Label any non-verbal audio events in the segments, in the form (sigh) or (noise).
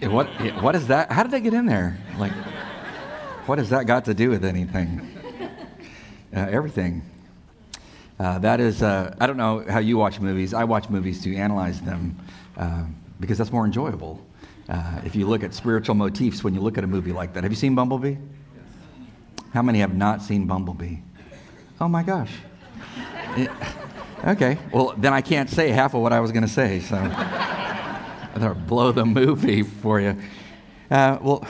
Yeah, What, what is that? How did they get in there? Like, what has that got to do with anything? Uh, everything. Uh, that is, uh, I don't know how you watch movies. I watch movies to analyze them uh, because that's more enjoyable. Uh, if you look at spiritual motifs when you look at a movie like that. Have you seen Bumblebee? How many have not seen Bumblebee? Oh my gosh. (laughs) It- okay, well, then I can't say half of what I was going to say, so. (laughs) They'll blow the movie for you. Uh, well,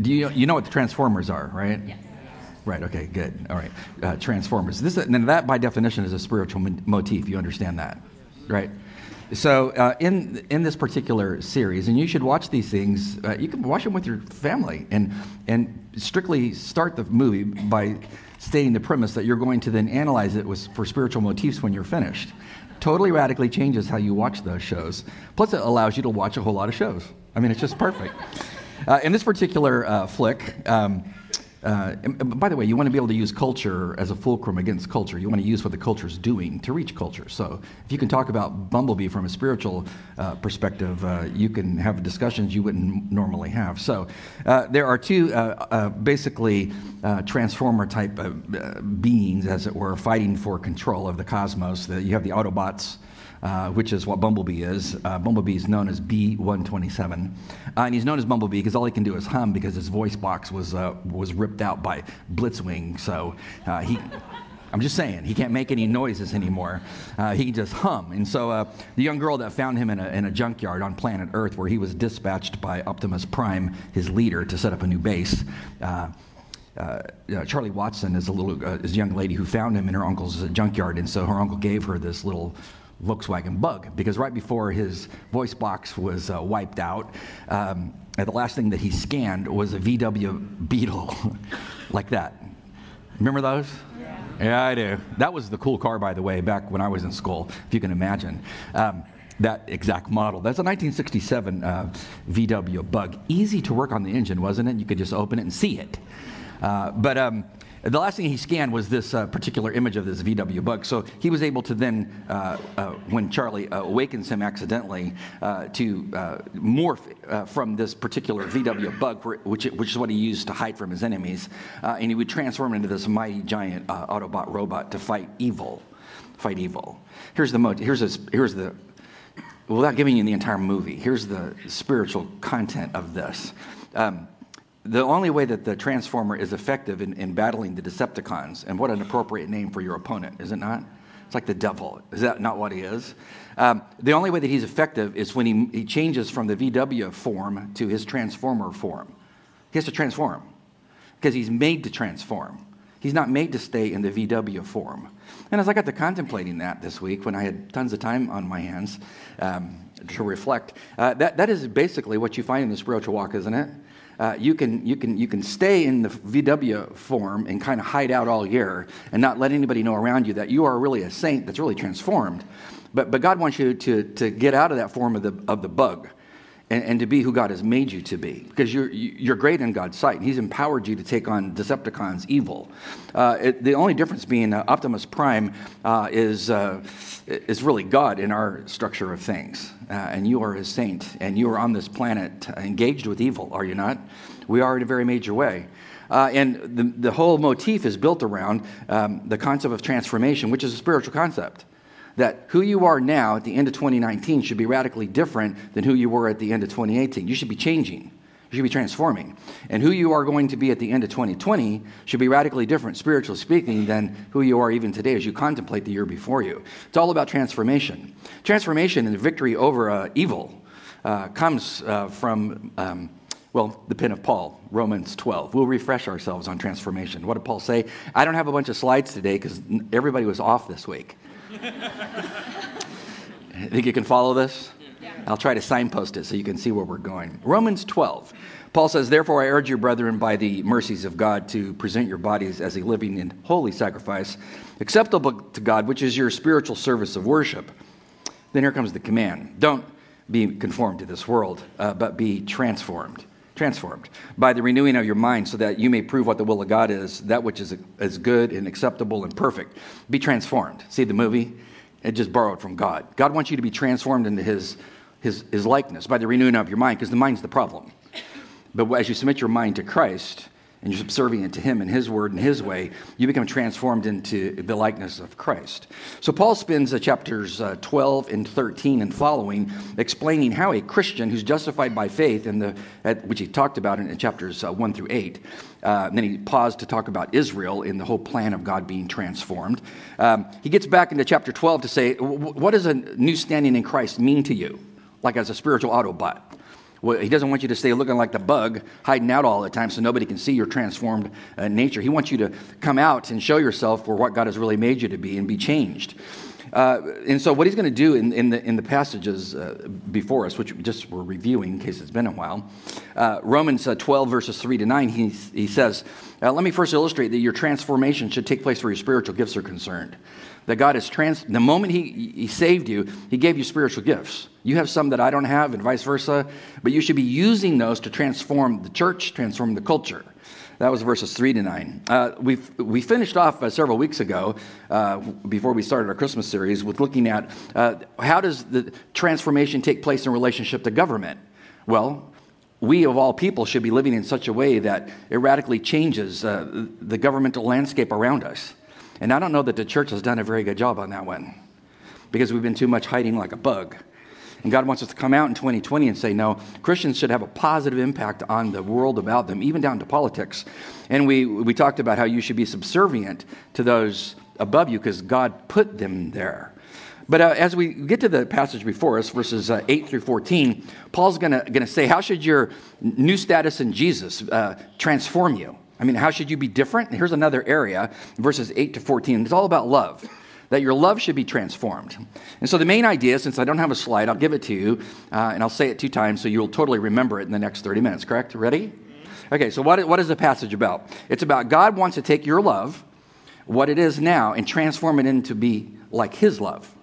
do you, you know what the Transformers are, right? Yes. Right, okay, good. All right. Uh, Transformers. This, and that, by definition, is a spiritual mo- motif. You understand that, right? So, uh, in, in this particular series, and you should watch these things, uh, you can watch them with your family and, and strictly start the movie by stating the premise that you're going to then analyze it with, for spiritual motifs when you're finished. Totally radically changes how you watch those shows. Plus, it allows you to watch a whole lot of shows. I mean, it's just perfect. Uh, in this particular uh, flick, um, uh, by the way, you want to be able to use culture as a fulcrum against culture. You want to use what the culture is doing to reach culture. So, if you can talk about Bumblebee from a spiritual uh, perspective, uh, you can have discussions you wouldn't normally have. So, uh, there are two uh, uh, basically transformer type beings, as it were, fighting for control of the cosmos. The, you have the Autobots which is what Bumblebee is. Uh, Bumblebee is known as B127. Uh, and he's known as Bumblebee because all he can do is hum because his voice box was, uh, was ripped out by Blitzwing. So uh, he. I'm just saying, he can't make any noises anymore. Uh, he can just hum. And so uh, the young girl that found him in a, in a junkyard on planet Earth, where he was dispatched by Optimus Prime, his leader, to set up a new base, uh, uh, uh, Charlie Watson is a little uh, is a young lady who found him in her uncle's junkyard, and so her uncle gave her this little Volkswagen Bug because right before his voice box was uh, wiped out, um, the last thing that he scanned was a VW Beetle, (laughs) like that. Remember those? Yeah. yeah, I do. That was the cool car, by the way, back when I was in school, if you can imagine. Um, that exact model. That's a 1967 uh, VW Bug. Easy to work on the engine, wasn't it? You could just open it and see it. Uh, but um, the last thing he scanned was this uh, particular image of this VW bug. So he was able to then, uh, uh, when Charlie uh, awakens him accidentally, uh, to uh, morph from this particular VW bug, which, which is what he used to hide from his enemies. And he would transform into this mighty giant Autobot robot to fight evil. Fight evil. Here's the, mo- here's, a, here's the, without giving you the entire movie, here's the spiritual content of this. Um, the only way that the Transformer is effective in, in battling the Decepticons, and what an appropriate name for your opponent, is it not? It's like the devil. Is that not what he is? Um, the only way that he's effective is when he, he changes from the VW form to his Transformer form. He has to transform because he's made to transform. He's not made to stay in the VW form. And as I got to contemplating that this week, when I had tons of time on my hands um, to reflect, uh, that, that is basically what you find in the spiritual walk, isn't it? Uh, you, can, you, can, you can stay in the VW form and kind of hide out all year and not let anybody know around you that you are really a saint that's really transformed. But, but God wants you to, to get out of that form of the, of the bug and, and to be who God has made you to be. Because you're, you're great in God's sight. and He's empowered you to take on Decepticons' evil. Uh, it, the only difference being uh, Optimus Prime uh, is, uh, is really God in our structure of things. Uh, and you are his saint, and you are on this planet engaged with evil, are you not? We are in a very major way. Uh, and the, the whole motif is built around um, the concept of transformation, which is a spiritual concept that who you are now at the end of 2019 should be radically different than who you were at the end of 2018. You should be changing. You should be transforming. And who you are going to be at the end of 2020 should be radically different, spiritually speaking, than who you are even today as you contemplate the year before you. It's all about transformation. Transformation and victory over uh, evil uh, comes uh, from. Um, well, the pen of Paul, Romans 12. We'll refresh ourselves on transformation. What did Paul say? I don't have a bunch of slides today because everybody was off this week. (laughs) Think you can follow this? I'll try to signpost it so you can see where we're going. Romans 12. Paul says, Therefore, I urge you, brethren, by the mercies of God, to present your bodies as a living and holy sacrifice, acceptable to God, which is your spiritual service of worship. Then here comes the command Don't be conformed to this world, uh, but be transformed. Transformed by the renewing of your mind, so that you may prove what the will of God is, that which is, is good and acceptable and perfect. Be transformed. See the movie? It just borrowed from God. God wants you to be transformed into His his, his likeness by the renewing of your mind, because the mind's the problem. But as you submit your mind to Christ, and you're subservient to him and his word and his way, you become transformed into the likeness of Christ. So Paul spends chapters uh, 12 and 13 and following explaining how a Christian who's justified by faith, in the, at, which he talked about in, in chapters uh, 1 through 8, uh, then he paused to talk about Israel in the whole plan of God being transformed. Um, he gets back into chapter 12 to say, what does a new standing in Christ mean to you? Like as a spiritual Autobot. Well, he doesn't want you to stay looking like the bug, hiding out all the time so nobody can see your transformed uh, nature. He wants you to come out and show yourself for what God has really made you to be and be changed. Uh, and so, what he's going to do in, in, the, in the passages uh, before us, which just we're reviewing in case it's been a while, uh, Romans uh, 12, verses 3 to 9, he, he says, Let me first illustrate that your transformation should take place where your spiritual gifts are concerned that God has trans the moment he, he saved you, he gave you spiritual gifts. You have some that I don't have, and vice versa, but you should be using those to transform the church, transform the culture. That was verses 3 to 9. Uh, we we finished off uh, several weeks ago, uh, before we started our Christmas series, with looking at uh, how does the transformation take place in relationship to government? Well, we of all people should be living in such a way that it radically changes uh, the governmental landscape around us. And I don't know that the church has done a very good job on that one because we've been too much hiding like a bug. And God wants us to come out in 2020 and say, no, Christians should have a positive impact on the world about them, even down to politics. And we, we talked about how you should be subservient to those above you because God put them there. But uh, as we get to the passage before us, verses uh, 8 through 14, Paul's going to say, How should your new status in Jesus uh, transform you? I mean, how should you be different? Here's another area, verses 8 to 14. It's all about love, that your love should be transformed. And so, the main idea, since I don't have a slide, I'll give it to you, uh, and I'll say it two times so you'll totally remember it in the next 30 minutes, correct? Ready? Okay, so what, what is the passage about? It's about God wants to take your love, what it is now, and transform it into be like His love.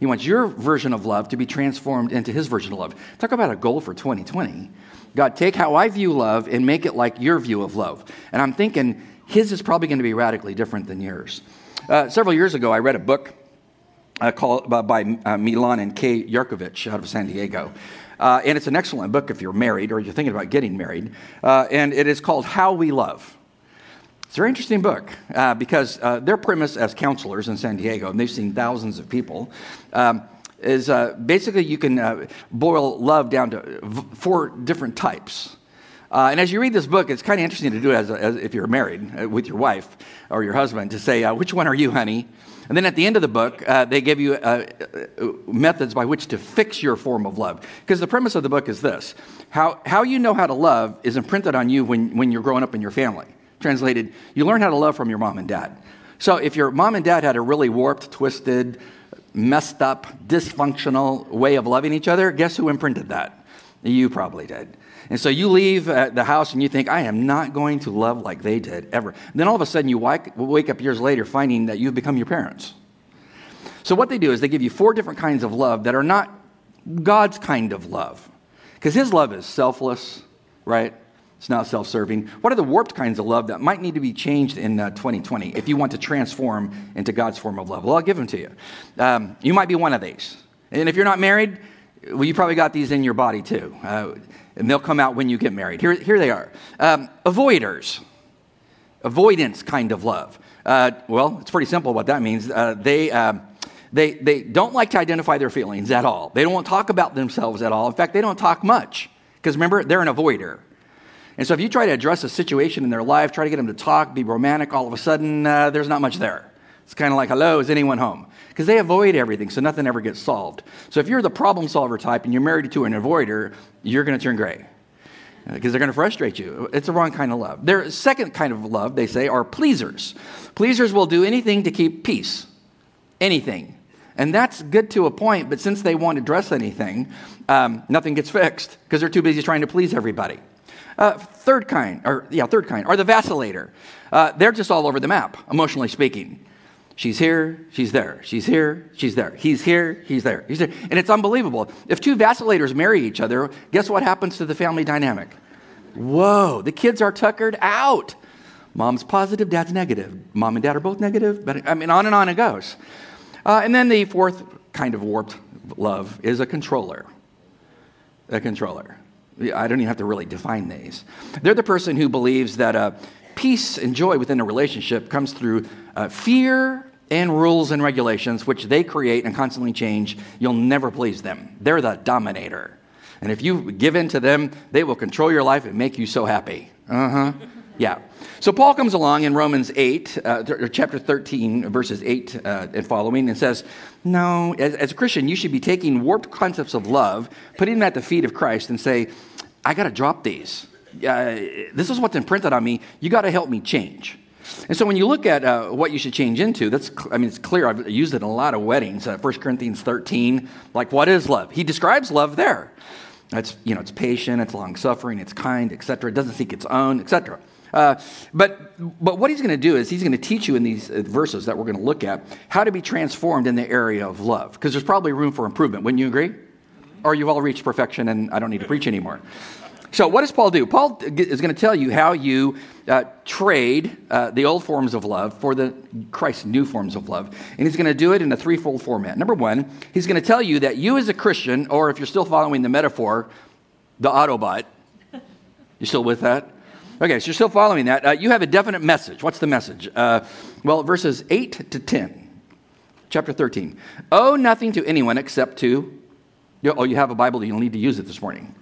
He wants your version of love to be transformed into His version of love. Talk about a goal for 2020. God, take how I view love and make it like your view of love. And I'm thinking his is probably going to be radically different than yours. Uh, several years ago, I read a book uh, called, uh, by uh, Milan and Kay Yerkovich out of San Diego. Uh, and it's an excellent book if you're married or you're thinking about getting married. Uh, and it is called How We Love. It's a very interesting book uh, because uh, their premise as counselors in San Diego, and they've seen thousands of people, um, is uh, basically you can uh, boil love down to v- four different types. Uh, and as you read this book, it's kind of interesting to do it as, as if you're married uh, with your wife or your husband to say, uh, which one are you, honey? And then at the end of the book, uh, they give you methods by which to fix your form of love. Because the premise of the book is this how, how you know how to love is imprinted on you when, when you're growing up in your family. Translated, you learn how to love from your mom and dad. So if your mom and dad had a really warped, twisted, messed up, dysfunctional way of loving each other, guess who imprinted that? You probably did. And so you leave uh, the house and you think, I am not going to love like they did ever. And then all of a sudden you wake up years later finding that you've become your parents. So what they do is they give you four different kinds of love that are not God's kind of love. Because his love is selfless, right? It's not self serving. What are the warped kinds of love that might need to be changed in uh, 2020 if you want to transform into God's form of love? Well, I'll give them to you. Um, you might be one of these. And if you're not married, well, you probably got these in your body too. Uh, and they'll come out when you get married. Here, here they are um, avoiders, avoidance kind of love. Uh, well, it's pretty simple what that means. Uh, they. Um, they, they don't like to identify their feelings at all. They don't want to talk about themselves at all. In fact, they don't talk much. Because remember, they're an avoider. And so if you try to address a situation in their life, try to get them to talk, be romantic, all of a sudden uh, there's not much there. It's kind of like, hello, is anyone home? Because they avoid everything, so nothing ever gets solved. So if you're the problem solver type and you're married to an avoider, you're going to turn gray because uh, they're going to frustrate you. It's the wrong kind of love. Their second kind of love, they say, are pleasers. Pleasers will do anything to keep peace. Anything. And that's good to a point, but since they won't address anything, um, nothing gets fixed because they're too busy trying to please everybody. Uh, third kind, or yeah, third kind, are the vacillator. Uh, they're just all over the map, emotionally speaking. She's here, she's there. She's here, she's there. He's here, he's there. He's there. And it's unbelievable. If two vacillators marry each other, guess what happens to the family dynamic? Whoa, the kids are tuckered out. Mom's positive, dad's negative. Mom and dad are both negative, but I mean, on and on it goes. Uh, and then the fourth kind of warped love is a controller. a controller. I don't even have to really define these. They're the person who believes that uh, peace and joy within a relationship comes through uh, fear and rules and regulations, which they create and constantly change. You'll never please them. They're the dominator. And if you give in to them, they will control your life and make you so happy. Uh huh. (laughs) Yeah. So Paul comes along in Romans 8, uh, th- chapter 13, verses 8 uh, and following, and says, No, as, as, a Christian, you should be taking warped concepts of love, putting them at the feet of Christ, and say, I got to drop these. Uh, this is what's imprinted on me. You got to help me change. And so when you look at uh, what you should change into, that's, I mean, it's clear. I've used it in a lot of weddings. Uh, 1 Corinthians 13, like, what is love? He describes love there. It's, you know, it's patient, it's long suffering, it's kind, etc. It doesn't seek its own, etc. Uh, but, but what he's going to do is he's going to teach you in these uh, verses that we're going to look at how to be transformed in the area of love. Because there's probably room for improvement. Wouldn't you agree? Or you've all reached perfection and I don't need to preach anymore. So, what does Paul do? Paul is going to tell you how you uh, trade uh, the old forms of love for the Christ's new forms of love. And he's going to do it in a threefold format. Number one, he's going to tell you that you, as a Christian, or if you're still following the metaphor, the Autobot, you still with that? Okay, so you're still following that. Uh, you have a definite message. What's the message? Uh, well, verses 8 to 10, chapter 13. Owe nothing to anyone except to. Oh, you have a Bible, you'll need to use it this morning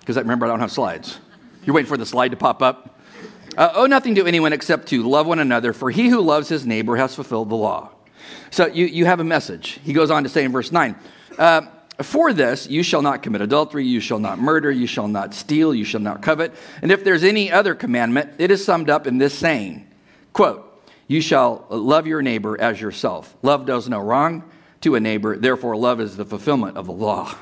because I remember I don't have slides. You're waiting for the slide to pop up? Uh, owe nothing to anyone except to love one another, for he who loves his neighbor has fulfilled the law. So you, you have a message. He goes on to say in verse 9, uh, For this you shall not commit adultery, you shall not murder, you shall not steal, you shall not covet. And if there's any other commandment, it is summed up in this saying, quote, You shall love your neighbor as yourself. Love does no wrong to a neighbor, therefore love is the fulfillment of the law.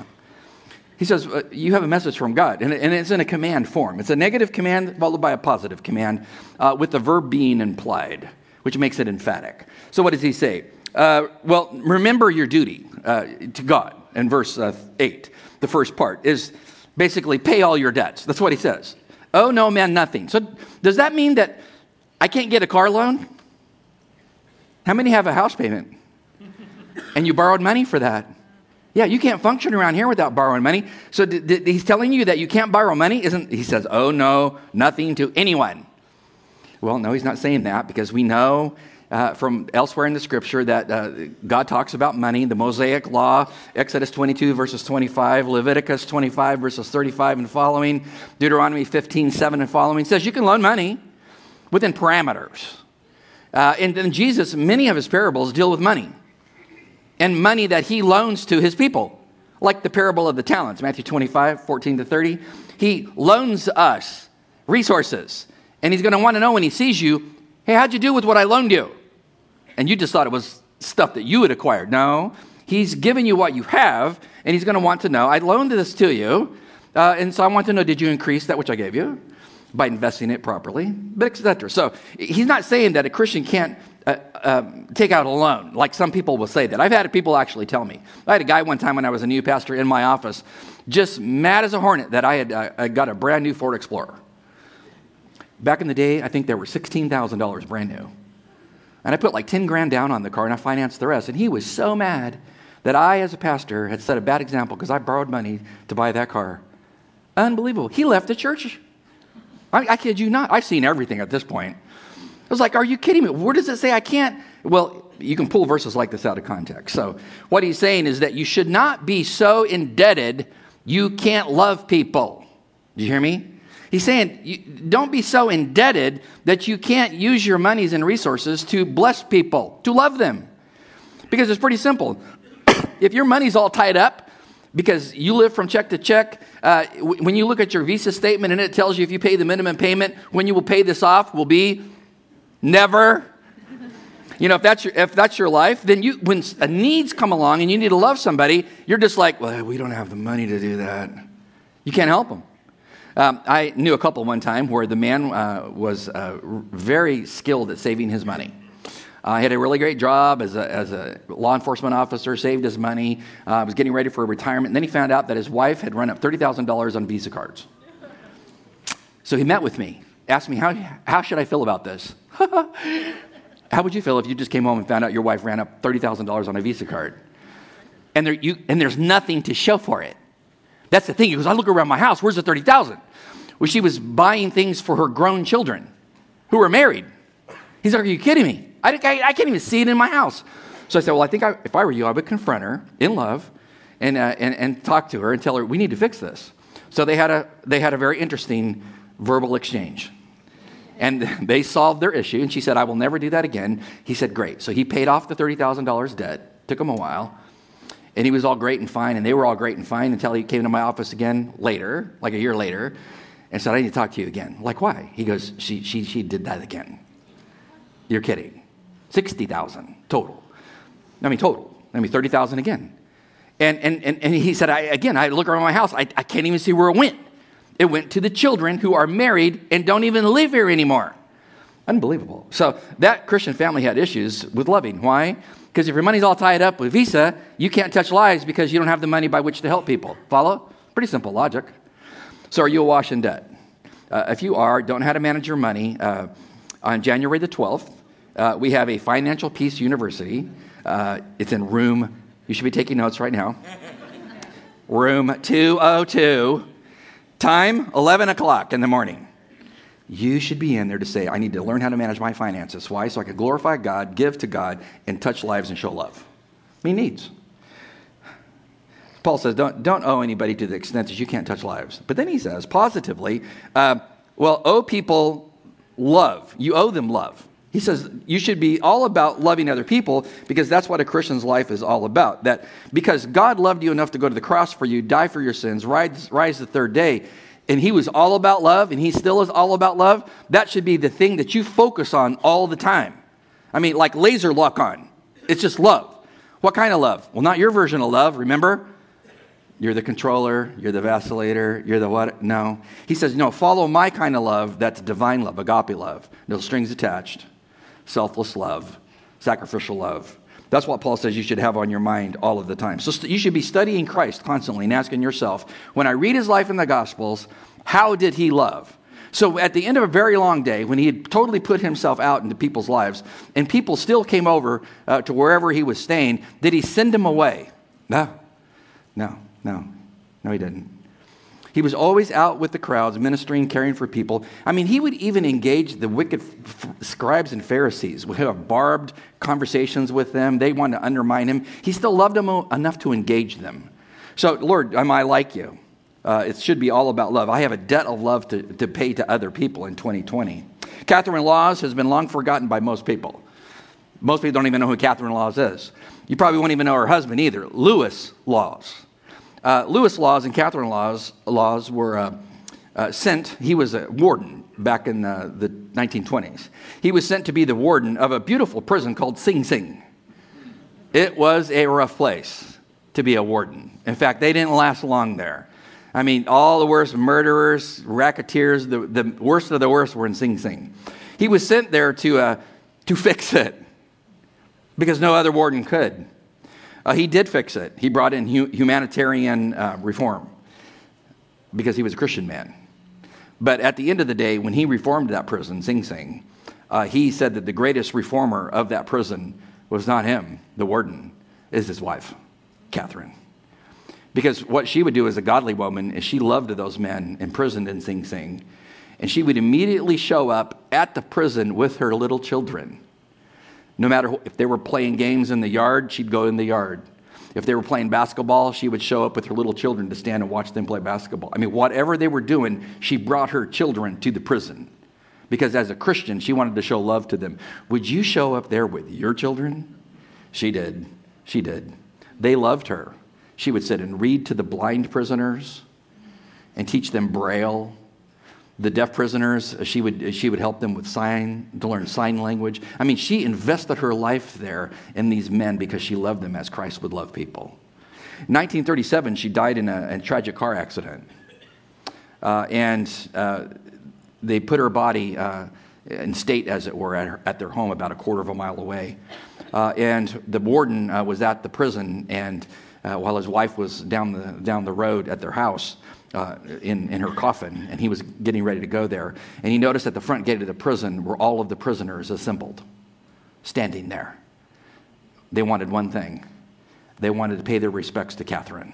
He says, uh, You have a message from God, and, it's in a command form. It's a negative command followed by a positive command uh, with the verb being implied, which makes it emphatic. So, what does he say? Uh, well, remember your duty uh, to God in verse uh, 8. The first part is basically pay all your debts. That's what he says. Oh, no, man, nothing. So, does that mean that I can't get a car loan? How many have a house payment? And you borrowed money for that? Yeah, you can't function around here without borrowing money. So d- d- he's telling you that you can't borrow money, isn't he says, "Oh no, nothing to anyone." Well, no, he's not saying that because we know uh, from elsewhere in the scripture that uh, God talks about money, the Mosaic law, Exodus 22, verses 25, Leviticus 25, verses 35 and following, Deuteronomy 15, 7 and following says you can loan money within parameters. Uh, and then Jesus, many of his parables deal with money and money that he loans to his people, like the parable of the talents, Matthew 25, 14 to 30. He loans us resources, and he's going to want to know when he sees you, hey, how'd you do with what I loaned you? And you just thought it was stuff that you had acquired. No, he's given you what you have, and he's going to want to know, I loaned this to you, uh, and so I want to know, did you increase that which I gave you? by investing it properly, but etc. So he's not saying that a Christian can't uh, uh, take out a loan, like some people will say that. I've had people actually tell me. I had a guy one time when I was a new pastor in my office, just mad as a hornet that I had uh, I got a brand new Ford Explorer. Back in the day, I think they were $16,000 brand new. And I put like 10 grand down on the car and I financed the rest. And he was so mad that I, as a pastor, had set a bad example because I borrowed money to buy that car. Unbelievable. He left the church. I, I kid you not. I've seen everything at this point. I was like, Are you kidding me? Where does it say I can't? Well, you can pull verses like this out of context. So, what he's saying is that you should not be so indebted you can't love people. Do you hear me? He's saying, don't be so indebted that you can't use your monies and resources to bless people, to love them. Because it's pretty simple. (coughs) if your money's all tied up because you live from check to check, uh, when you look at your visa statement and it tells you if you pay the minimum payment, when you will pay this off will be Never. You know, if that's your, if that's your life, then you, when needs come along and you need to love somebody, you're just like, well, we don't have the money to do that. You can't help them. Um, I knew a couple one time where the man uh, was uh, very skilled at saving his money. Uh, he had a really great job as a, as a law enforcement officer, saved his money, uh, was getting ready for retirement. And then he found out that his wife had run up $30,000 on Visa cards. So he met with me, asked me, how, how should I feel about this? (laughs) How would you feel if you just came home and found out your wife ran up $30,000 on a Visa card? And, there, you, and there's nothing to show for it. That's the thing. Goes, I look around my house. Where's the 30,000? Well, she was buying things for her grown children who were married. He's like, Are you kidding me? I, I, I can't even see it in my house. So I said, Well, I think I, if I were you, I would confront her in love and, uh, and, and talk to her and tell her, We need to fix this. So they had a, they had a very interesting verbal exchange. And (laughs) they solved their issue. And she said, I will never do that again. He said, Great. So he paid off the $30,000 debt. Took him a while. And he was all great and fine. And they were all great and fine until he came to my office again later, like a year later, and said, I need to talk to you again. Like, why? He goes, She, she, she did that again. You're kidding. 60,000 total. I mean, total. I mean, 30,000 again. And, and, and, and he said, I, again, I look around my house, I, I can't even see where it went. It went to the children who are married and don't even live here anymore. Unbelievable. So that Christian family had issues with loving. Why? Because if your money's all tied up with Visa, you can't touch lives because you don't have the money by which to help people. Follow? Pretty simple logic. So are you awash in debt? Uh, if you are, don't know how to manage your money. Uh, on January the 12th, uh, we have a Financial Peace University. Uh, it's in room, you should be taking notes right now. (laughs) room 202, time 11 o'clock in the morning. You should be in there to say, I need to learn how to manage my finances. Why? So I can glorify God, give to God, and touch lives and show love. Me needs. Paul says, don't, don't owe anybody to the extent that you can't touch lives. But then he says, positively, uh, well, owe people love. You owe them love. He says you should be all about loving other people because that's what a Christian's life is all about. That because God loved you enough to go to the cross for you, die for your sins, rise, rise the third day, and he was all about love and he still is all about love, that should be the thing that you focus on all the time. I mean, like laser lock on. It's just love. What kind of love? Well, not your version of love, remember? You're the controller, you're the vacillator, you're the what? No. He says, no, follow my kind of love. That's divine love, agape love. No strings attached, selfless love, sacrificial love. That's what Paul says you should have on your mind all of the time. So you should be studying Christ constantly and asking yourself, when I read his life in the Gospels, how did he love? So at the end of a very long day, when he had totally put himself out into people's lives, and people still came over uh, to wherever he was staying, did he send them away? No. No. No, no, he didn't. He was always out with the crowds, ministering, caring for people. I mean, he would even engage the wicked f- scribes and Pharisees. We have barbed conversations with them. They wanted to undermine him. He still loved them enough to engage them. So, Lord, am I like you? Uh, it should be all about love. I have a debt of love to, to pay to other people in 2020. Catherine Lawes has been long forgotten by most people. Most people don't even know who Catherine Lawes is. You probably won't even know her husband either, Lewis Lawes. Uh, Lewis Lawes and Catherine Lawes, Lawes were uh, uh, sent, he was a warden back in the 1920s. He was sent to be the warden of a beautiful prison called Sing Sing. It was a rough place to be a warden. In fact, they didn't last long there. I mean, all the worst murderers, racketeers, the, the worst of the worst were in Sing Sing. He was sent there to, uh, to fix it because no other warden could. Uh, he did fix it. He brought in hu- humanitarian uh, reform because he was a Christian man. But at the end of the day, when he reformed that prison, Sing Sing, uh, he said that the greatest reformer of that prison was not him, the warden, is his wife, Catherine. Because what she would do as a godly woman is she loved those men imprisoned in Sing Sing. And she would immediately show up at the prison with her little children no matter if they were playing games in the yard, she'd go in the yard. If they were playing basketball, she would show up with her little children to stand and watch them play basketball. I mean, whatever they were doing, she brought her children to the prison. Because as a Christian, she wanted to show love to them. Would you show up there with your children? She did. She did. They loved her. She would sit and read to the blind prisoners and teach them Braille the deaf prisoners she would she would help them with sign to learn sign language. I mean she invested her life there in these men because she loved them as christ would love people. In 1937 she died in a, a tragic car accident. Uh, and uh, they put her body uh, in state as it were at, her, at, their home about a quarter of a mile away. Uh, and the warden uh, was at the prison and uh, while his wife was down the, down the road at their house uh, in, in her coffin, and he was getting ready to go there. And he noticed at the front gate of the prison were all of the prisoners assembled, standing there. They wanted one thing they wanted to pay their respects to Catherine.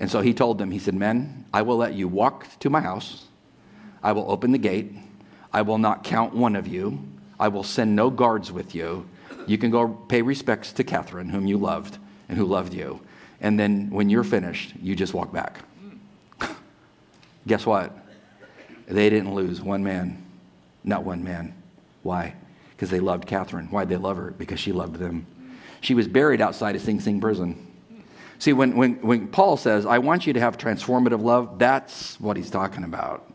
And so he told them, he said, Men, I will let you walk to my house. I will open the gate. I will not count one of you. I will send no guards with you. You can go pay respects to Catherine, whom you loved and who loved you. And then when you're finished, you just walk back. Guess what? They didn't lose one man. Not one man. Why? Because they loved Catherine. Why'd they love her? Because she loved them. She was buried outside of Sing Sing prison. See, when, when, when Paul says, I want you to have transformative love, that's what he's talking about.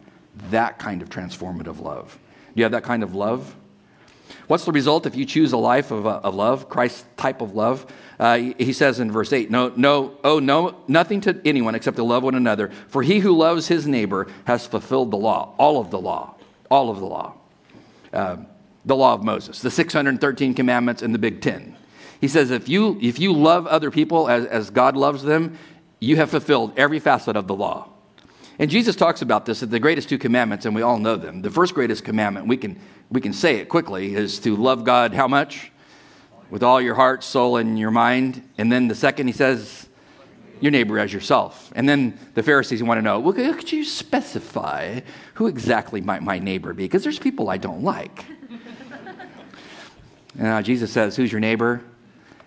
That kind of transformative love. Do you have that kind of love? What's the result if you choose a life of, uh, of love, Christ's type of love? Uh, he, says in verse 8, no, no, oh, no, nothing to anyone except to love one another. For he who loves his neighbor has fulfilled the law, all of the law, all of the law. Uh, the law of Moses, the 613 commandments, and the Big Ten. He says, if you, if you love other people as, as God loves them, you have fulfilled every facet of the law. And Jesus talks about this at the greatest two commandments, and we all know them. The first greatest commandment, we can, we can say it quickly, is to love God how much? With all your heart, soul, and your mind. And then the second, he says, your neighbor as yourself. And then the Pharisees want to know, well, could you specify who exactly might my neighbor be? Because there's people I don't like. (laughs) and Jesus says, who's your neighbor?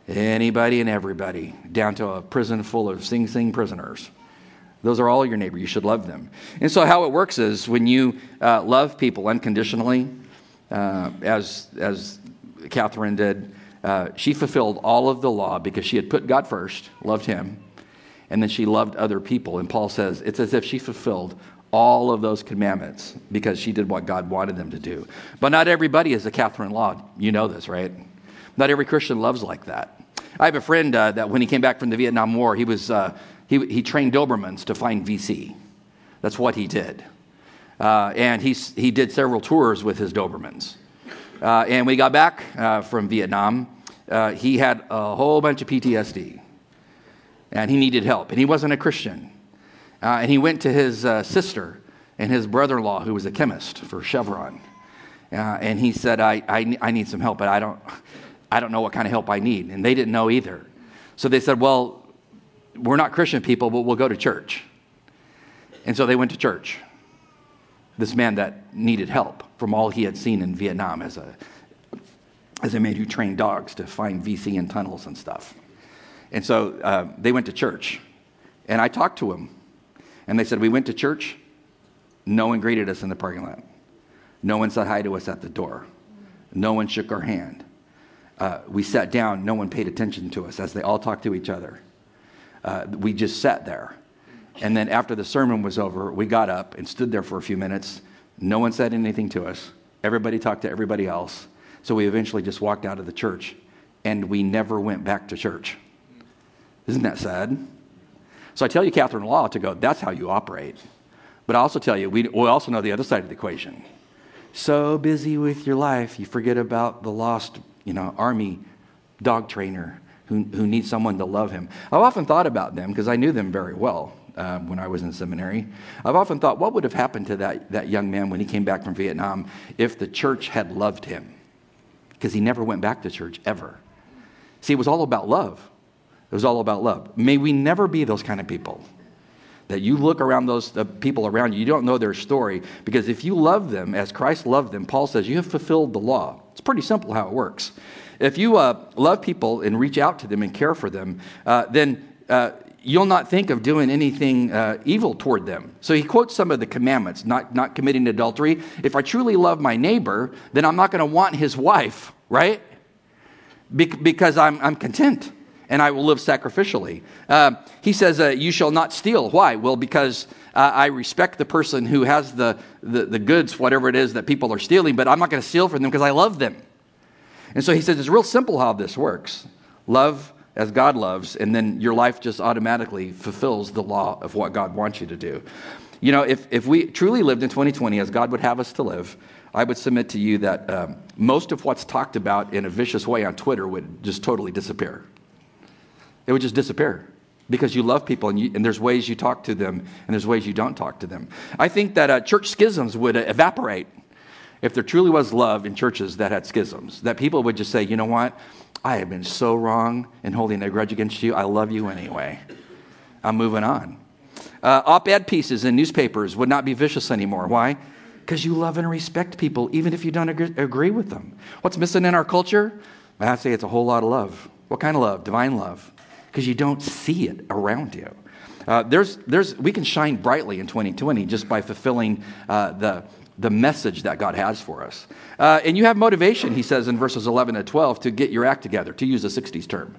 Anybody and everybody, down to a prison full of Sing Sing prisoners. Those are all your neighbor. You should love them. And so, how it works is when you uh, love people unconditionally, uh, as, as Catherine did, uh, she fulfilled all of the law because she had put God first, loved Him, and then she loved other people. And Paul says it's as if she fulfilled all of those commandments because she did what God wanted them to do. But not everybody is a Catherine Law. You know this, right? Not every Christian loves like that. I have a friend uh, that when he came back from the Vietnam War, he, was, uh, he, he trained Dobermans to find VC. That's what he did. Uh, and he, he did several tours with his Dobermans. Uh, and when he got back uh, from Vietnam, uh, he had a whole bunch of PTSD. And he needed help. And he wasn't a Christian. and he went to his sister and his brother in law, who was a chemist for Chevron. and he said, I, I, I need some help, but I don't. I don't know what kind of help I need. And they didn't know either. So they said, Well, we're not Christian people, but we'll go to church. And so they went to church. This man that needed help from all he had seen in Vietnam as a, as a man who trained dogs to find VC in tunnels and stuff. And so uh, they went to church. And I talked to him. And they said, We went to church. No one greeted us in the parking lot. No one said hi to us at the door. No one shook our hand uh, we sat down, no one paid attention to us as they all talked to each other. Uh, we just sat there. And then after the sermon was over, we got up and stood there for a few minutes. No one said anything to us. Everybody talked to everybody else. So we eventually just walked out of the church and we never went back to church. Isn't that sad? So I tell you, Catherine Law, to go, that's how you operate. But I also tell you, we, we also know the other side of the equation. So busy with your life, you forget about the lost you know, army dog trainer who, who needs someone to love him. I've often thought about them because I knew them very well uh, when I was in seminary. I've often thought, what would have happened to that, that young man when he came back from Vietnam if the church had loved him? Because he never went back to church ever. See, it was all about love. It was all about love. May we never be those kind of people. That you look around those people around you, you don't know their story, because if you love them as Christ loved them, Paul says you have fulfilled the law. It's pretty simple how it works. If you uh, love people and reach out to them and care for them, uh, then uh, you'll not think of doing anything uh, evil toward them. So he quotes some of the commandments, not, not committing adultery. If I truly love my neighbor, then I'm not going to want his wife, right? Be- because I'm, I'm content and I will live sacrificially. Uh, he says, uh, You shall not steal. Why? Well, because uh, I respect the person who has the, the, the goods, whatever it is that people are stealing, but I'm not going to steal from them because I love them. And so he says it's real simple how this works love as God loves, and then your life just automatically fulfills the law of what God wants you to do. You know, if, if we truly lived in 2020 as God would have us to live, I would submit to you that um, most of what's talked about in a vicious way on Twitter would just totally disappear. It would just disappear because you love people and, you, and, there's ways you talk to them and there's ways you don't talk to them. I think that uh, church schisms would uh, evaporate if there truly was love in churches that had schisms, that people would just say, you know what? I have been so wrong in holding a grudge against you. I love you anyway. I'm moving on. Uh, op ed pieces in newspapers would not be vicious anymore. Why? Because you love and respect people, even if you don't agree, with them. What's missing in our culture? I'd say it's a whole lot of love. What kind of love? Divine love. Because you don't see it around you. Uh, there's, there's, we can shine brightly in 2020 just by fulfilling uh, the, the message that God has for us. Uh, and you have motivation, he says in verses 11 to 12, to get your act together, to use a 60s term,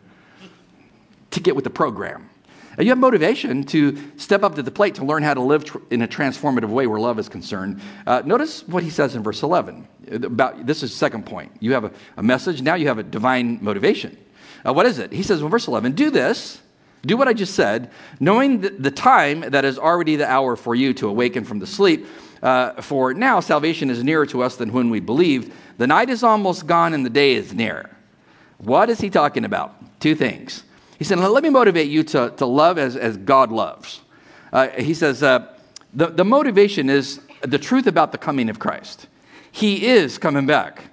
to get with the program. Uh, you have motivation to step up to the plate to learn how to live tr- in a transformative way where love is concerned. Uh, notice what he says in verse 11. About, this is second point. You have a, a message, now you have a divine motivation. Uh, what is it? He says in verse 11, do this do what I just said, knowing the time that is already the hour for you to awaken from the sleep. Uh, for now, salvation is nearer to us than when we believed. The night is almost gone and the day is near. What is he talking about? Two things. He said, Let me motivate you to, to love as, as God loves. Uh, he says, uh, the, the motivation is the truth about the coming of Christ. He is coming back.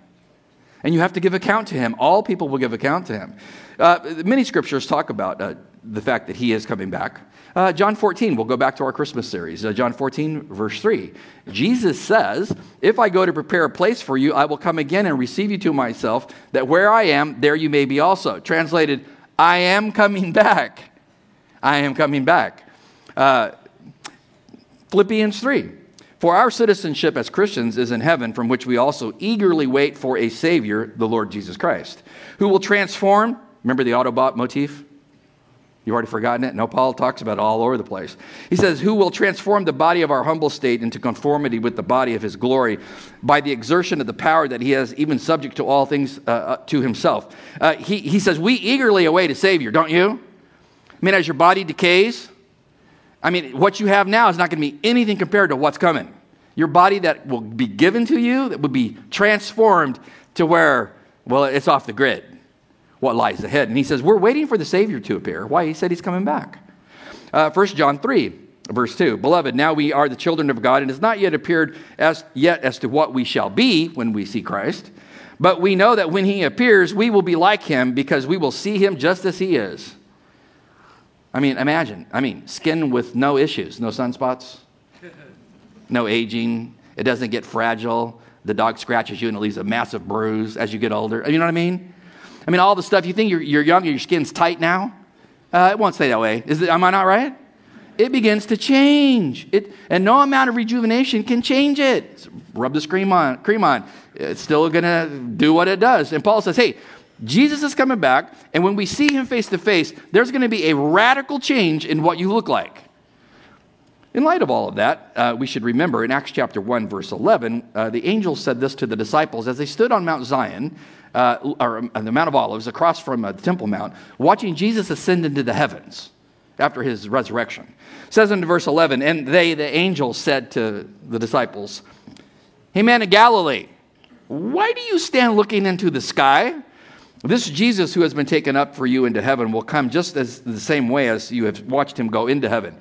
And you have to give account to him. All people will give account to him. Uh, many scriptures talk about uh, the fact that he is coming back. Uh, John 14, we'll go back to our Christmas series. Uh, John 14, verse 3. Jesus says, If I go to prepare a place for you, I will come again and receive you to myself, that where I am, there you may be also. Translated, I am coming back. I am coming back. Uh, Philippians 3. For our citizenship as Christians is in heaven, from which we also eagerly wait for a Savior, the Lord Jesus Christ, who will transform, remember the Autobot motif? You've already forgotten it? No, Paul talks about it all over the place. He says, Who will transform the body of our humble state into conformity with the body of his glory by the exertion of the power that he has, even subject to all things uh, uh, to himself. Uh, he, he says, We eagerly await a Savior, don't you? I mean, as your body decays, I mean, what you have now is not going to be anything compared to what's coming. Your body that will be given to you, that will be transformed to where, well, it's off the grid what lies ahead. And he says, We're waiting for the Savior to appear. Why? He said he's coming back. Uh, 1 John 3, verse 2. Beloved, now we are the children of God, and it's not yet appeared as yet as to what we shall be when we see Christ. But we know that when he appears, we will be like him because we will see him just as he is. I mean, imagine. I mean, skin with no issues, no sunspots, no aging. It doesn't get fragile. The dog scratches you and it leaves a massive bruise as you get older. You know what I mean? I mean, all the stuff you think you're, you're young, your skin's tight now. Uh, it won't stay that way. Is it, am I not right? It begins to change. It, and no amount of rejuvenation can change it. So rub the cream on, cream on. It's still going to do what it does. And Paul says, hey, Jesus is coming back, and when we see him face to face, there's going to be a radical change in what you look like. In light of all of that, uh, we should remember in Acts chapter 1, verse 11, uh, the angel said this to the disciples as they stood on Mount Zion uh, or the Mount of Olives, across from uh, the Temple Mount, watching Jesus ascend into the heavens after his resurrection. It says in verse 11, and they, the angels, said to the disciples, Hey, man of Galilee, why do you stand looking into the sky? This Jesus who has been taken up for you into heaven will come just as the same way as you have watched him go into heaven.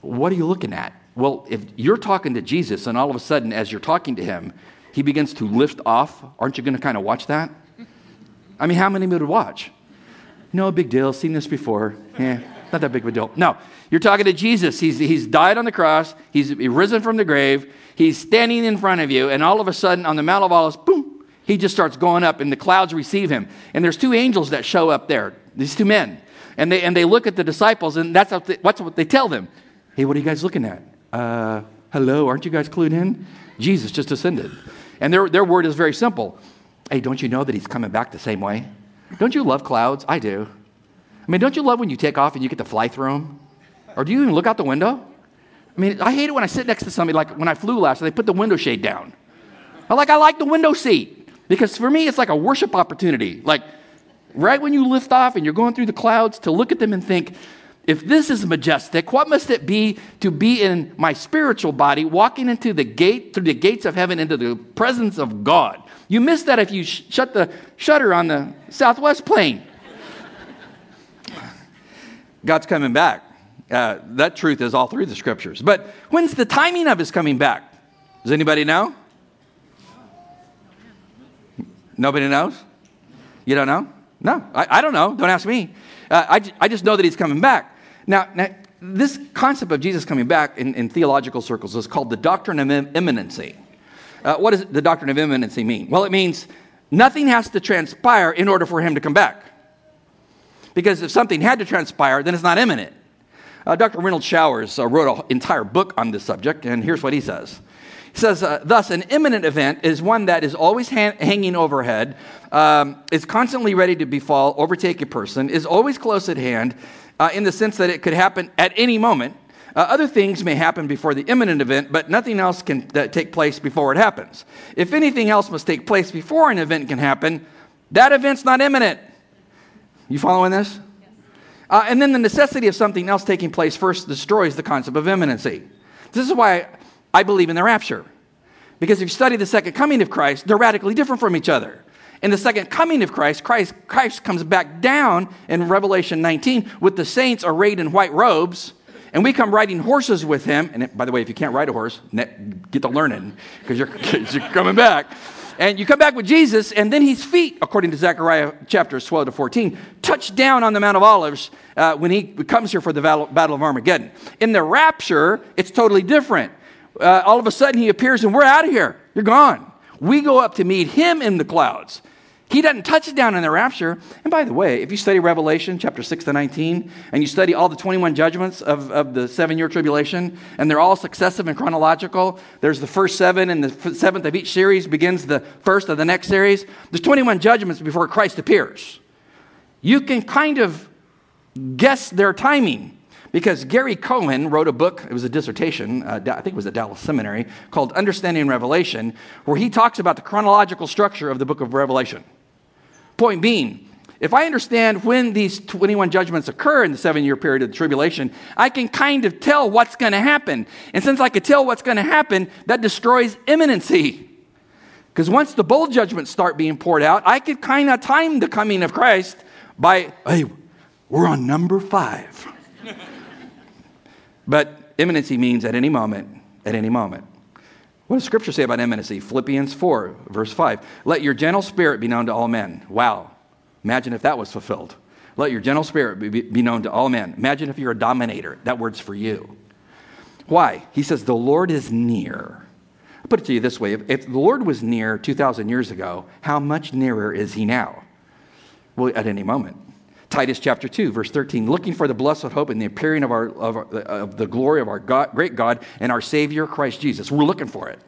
What are you looking at? Well, if you're talking to Jesus and all of a sudden, as you're talking to him, he begins to lift off, aren't you going to kind of watch that? I mean, how many would watch? No big deal. Seen this before. Yeah, not that big of a deal. No, you're talking to Jesus. He's, he's died on the cross. He's risen from the grave. He's standing in front of you, and all of a sudden, on the Mount of Olives, boom, he just starts going up, and the clouds receive him. And there's two angels that show up there. These two men, and they and they look at the disciples, and that's what they, what's what they tell them. Hey, what are you guys looking at? Uh, hello, aren't you guys clued in? Jesus just ascended. And their, their word is very simple. Hey, don't you know that he's coming back the same way? Don't you love clouds? I do. I mean, don't you love when you take off and you get to fly through them? Or do you even look out the window? I mean, I hate it when I sit next to somebody, like when I flew last, they put the window shade down. I like, I like the window seat because for me, it's like a worship opportunity. Like, right when you lift off and you're going through the clouds, to look at them and think, if this is majestic, what must it be to be in my spiritual body, walking into the gate, through the gates of heaven, into the presence of God? You miss that if you sh- shut the shutter on the southwest plane. God's coming back. Uh, that truth is all through the scriptures. But when's the timing of his coming back? Does anybody know? Nobody knows? You don't know? No, I, I don't know. Don't ask me. Uh, I, I just know that he's coming back. Now, now, this concept of Jesus coming back in, in theological circles is called the doctrine of imminency. Uh, what does the doctrine of imminency mean? Well, it means nothing has to transpire in order for him to come back. Because if something had to transpire, then it's not imminent. Uh, Dr. Renald Showers uh, wrote an entire book on this subject, and here's what he says. He says, uh, Thus, an imminent event is one that is always ha- hanging overhead, um, is constantly ready to befall, overtake a person, is always close at hand, uh, in the sense that it could happen at any moment. Uh, other things may happen before the imminent event, but nothing else can take place before it happens. If anything else must take place before an event can happen, that event's not imminent. You following this? Uh, and then the necessity of something else taking place first destroys the concept of imminency. This is why I believe in the rapture. Because if you study the second coming of Christ, they're radically different from each other. In the second coming of Christ, Christ, Christ comes back down in Revelation 19 with the saints arrayed in white robes, and we come riding horses with him. And by the way, if you can't ride a horse, get to learning because you're, you're coming back. And you come back with Jesus, and then his feet, according to Zechariah chapters 12 to 14, touch down on the Mount of Olives uh, when he comes here for the battle, of Armageddon. In the rapture, it's totally different. Uh, all of a sudden, he appears, and we're out of here. You're gone. We go up to meet him in the clouds. He doesn't touch down in the rapture. And by the way, if you study Revelation chapter 6 to 19, and you study all the 21 judgments of, of the seven year tribulation, and they're all successive and chronological, there's the first seven, and the seventh of each series begins the first of the next series. There's 21 judgments before Christ appears. You can kind of guess their timing. Because Gary Cohen wrote a book, it was a dissertation, uh, I think it was at Dallas Seminary, called Understanding Revelation, where he talks about the chronological structure of the book of Revelation. Point being, if I understand when these 21 judgments occur in the seven year period of the tribulation, I can kind of tell what's going to happen. And since I can tell what's going to happen, that destroys imminency. Because once the bowl judgments start being poured out, I could kind of time the coming of Christ by, hey, we're on number five. (laughs) but imminency means at any moment, at any moment. What does Scripture say about imminency? Philippians 4, verse 5. Let your gentle spirit be known to all men. Wow. Imagine if that was fulfilled. Let your gentle spirit be, known to all men. Imagine if you're a dominator. That word's for you. Why? He says, The Lord is near. I'll put it to you this way if the Lord was near 2,000 years ago, how much nearer is he now? Well, at any moment. Titus chapter 2, verse 13, looking for the blessed hope and the appearing of, our, of, of the glory of our God, great God and our Savior, Christ Jesus. We're looking for it.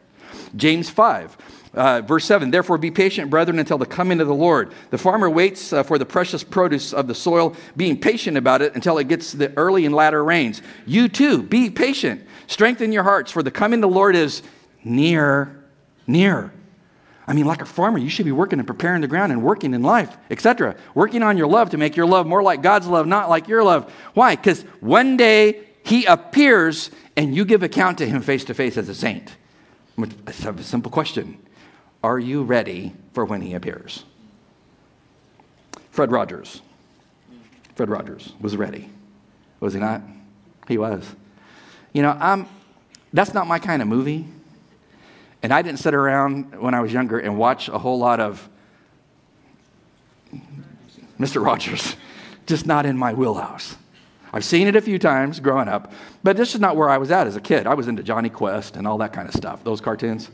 James 5, uh, verse 7 Therefore, be patient, brethren, until the coming of the Lord. The farmer waits uh, for the precious produce of the soil, being patient about it until it gets the early and latter rains. You too, be patient. Strengthen your hearts, for the coming of the Lord is near, near. I mean, like a farmer, you should be working and preparing the ground and working in life, etc. Working on your love to make your love more like God's love, not like your love. Why? Because one day he appears and you give account to him face to face as a saint. I have a simple question Are you ready for when he appears? Fred Rogers. Fred Rogers was ready. Was he not? He was. You know, I'm, that's not my kind of movie. And I didn't sit around when I was younger and watch a whole lot of Mr. Rogers. (laughs) Just not in my wheelhouse. I've seen it a few times growing up, but this is not where I was at as a kid. I was into Jonny Quest and all that kind of stuff, those cartoons.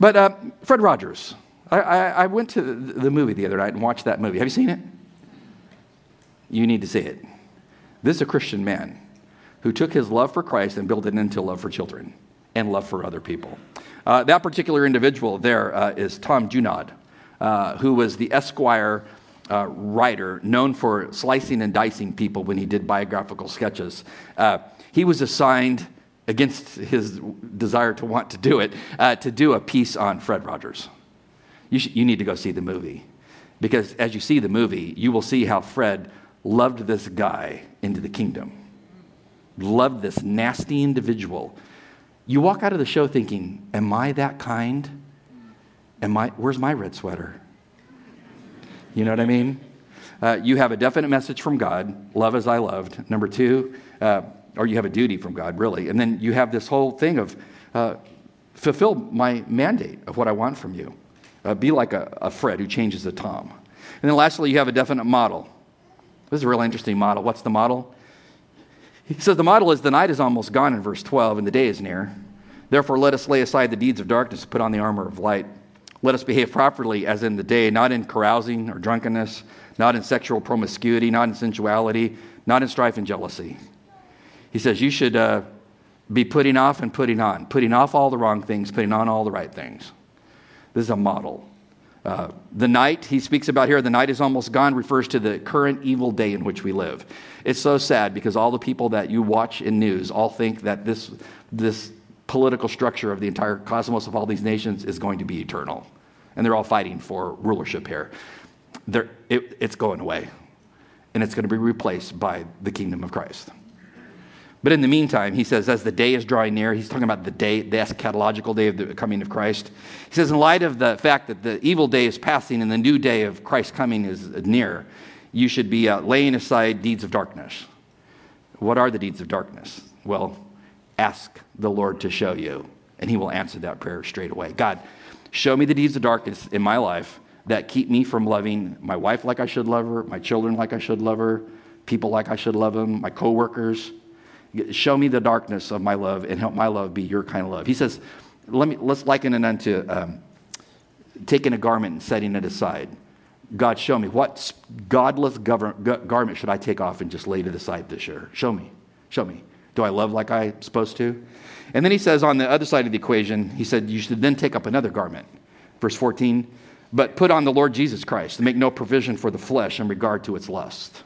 But uh, Fred Rogers, I, I, I, went to the movie the other night and watched that movie. Have you seen it? You need to see it. This is a Christian man who took his love for Christ and built it into love for children and love for other people. Uh, that particular individual there uh, is Tom Junod, uh, who was the Esquire uh, writer known for slicing and dicing people when he did biographical sketches. Uh, he was assigned, against his desire to want to do it, to do a piece on Fred Rogers. You, sh- you need to go see the movie. Because as you see the movie, you will see how Fred loved this guy into the kingdom, loved this nasty individual. You walk out of the show thinking, Am I that kind? Am I, where's my red sweater? You know what I mean? Uh, you have a definite message from God, love as I loved. Number two, uh, or you have a duty from God, really. And then you have this whole thing of uh, fulfill my mandate of what I want from you. Uh, be like a, a Fred who changes a Tom. And then lastly, you have a definite model. This is a really interesting model. What's the model? He says the model is the night is almost gone in verse 12 and the day is near. Therefore, let us lay aside the deeds of darkness and put on the armor of light. Let us behave properly as in the day, not in carousing or drunkenness, not in sexual promiscuity, not in sensuality, not in strife and jealousy. He says you should uh, be putting off and putting on, putting off all the wrong things, putting on all the right things. This is a model. Uh, the night he speaks about here, the night is almost gone, refers to the current evil day in which we live. It's so sad because all the people that you watch in news all think that this, this political structure of the entire cosmos of all these nations is going to be eternal. And they're all fighting for rulership here. It, it's going away, and it's going to be replaced by the kingdom of Christ. But in the meantime, he says, as the day is drawing near, he's talking about the day, the eschatological day of the coming of Christ. He says, in light of the fact that the evil day is passing and the new day of Christ coming is near, you should be uh, laying aside deeds of darkness. What are the deeds of darkness? Well, ask the Lord to show you, and he will answer that prayer straight away. God, show me the deeds of darkness in my life that keep me from loving my wife like I should love her, my children like I should love her, people like I should love them, my coworkers Show me the darkness of my love and help my love be your kind of love. He says, Let me, let's liken it unto um, taking a garment and setting it aside. God, show me what godless garment should I take off and just lay it aside this year? Show me. Show me. Do I love like I'm supposed to? And then he says on the other side of the equation, he said, You should then take up another garment. Verse 14, but put on the Lord Jesus Christ and make no provision for the flesh in regard to its lust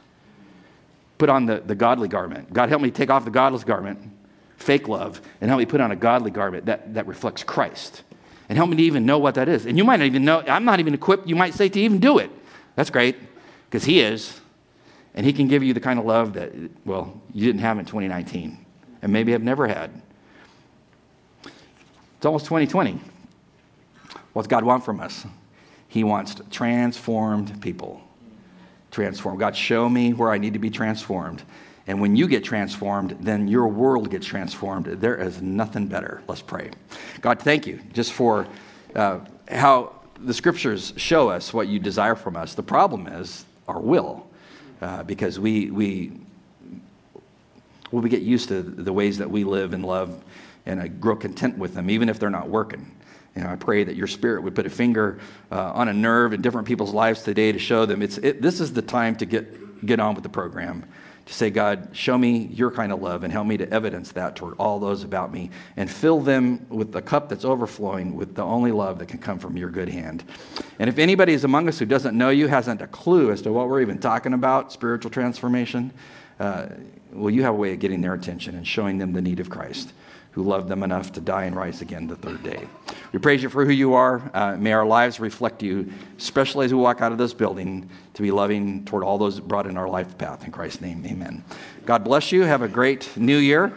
put on the, the godly garment. God, help me take off the godless garment, fake love, and help me put on a godly garment that, that reflects Christ. And help me to even know what that is. And you might not even know, I'm not even equipped, you might say, to even do it. That's great, because He is. And He can give you the kind of love that, well, you didn't have in 2019, and maybe have never had. It's almost 2020. What's God want from us? He wants transformed people transformed. God, show me where I need to be transformed. And when you get transformed, then your world gets transformed. There is nothing better. Let's pray. God, thank you just for uh, how the scriptures show us what you desire from us. The problem is our will, uh, because we, we, well, we get used to the ways that we live and love and uh, grow content with them, even if they're not working. You know, I pray that your spirit would put a finger uh, on a nerve in different people's lives today to show them it's, it, this is the time to get, get on with the program. To say, God, show me your kind of love and help me to evidence that toward all those about me and fill them with the cup that's overflowing with the only love that can come from your good hand. And if anybody is among us who doesn't know you, hasn't a clue as to what we're even talking about, spiritual transformation, uh, well, you have a way of getting their attention and showing them the need of Christ who loved them enough to die and rise again the third day. We praise you for who you are. Uh, may our lives reflect you, especially as we walk out of this building, to be loving toward all those brought in our life path. In Christ's name, amen. God bless you. Have a great new year.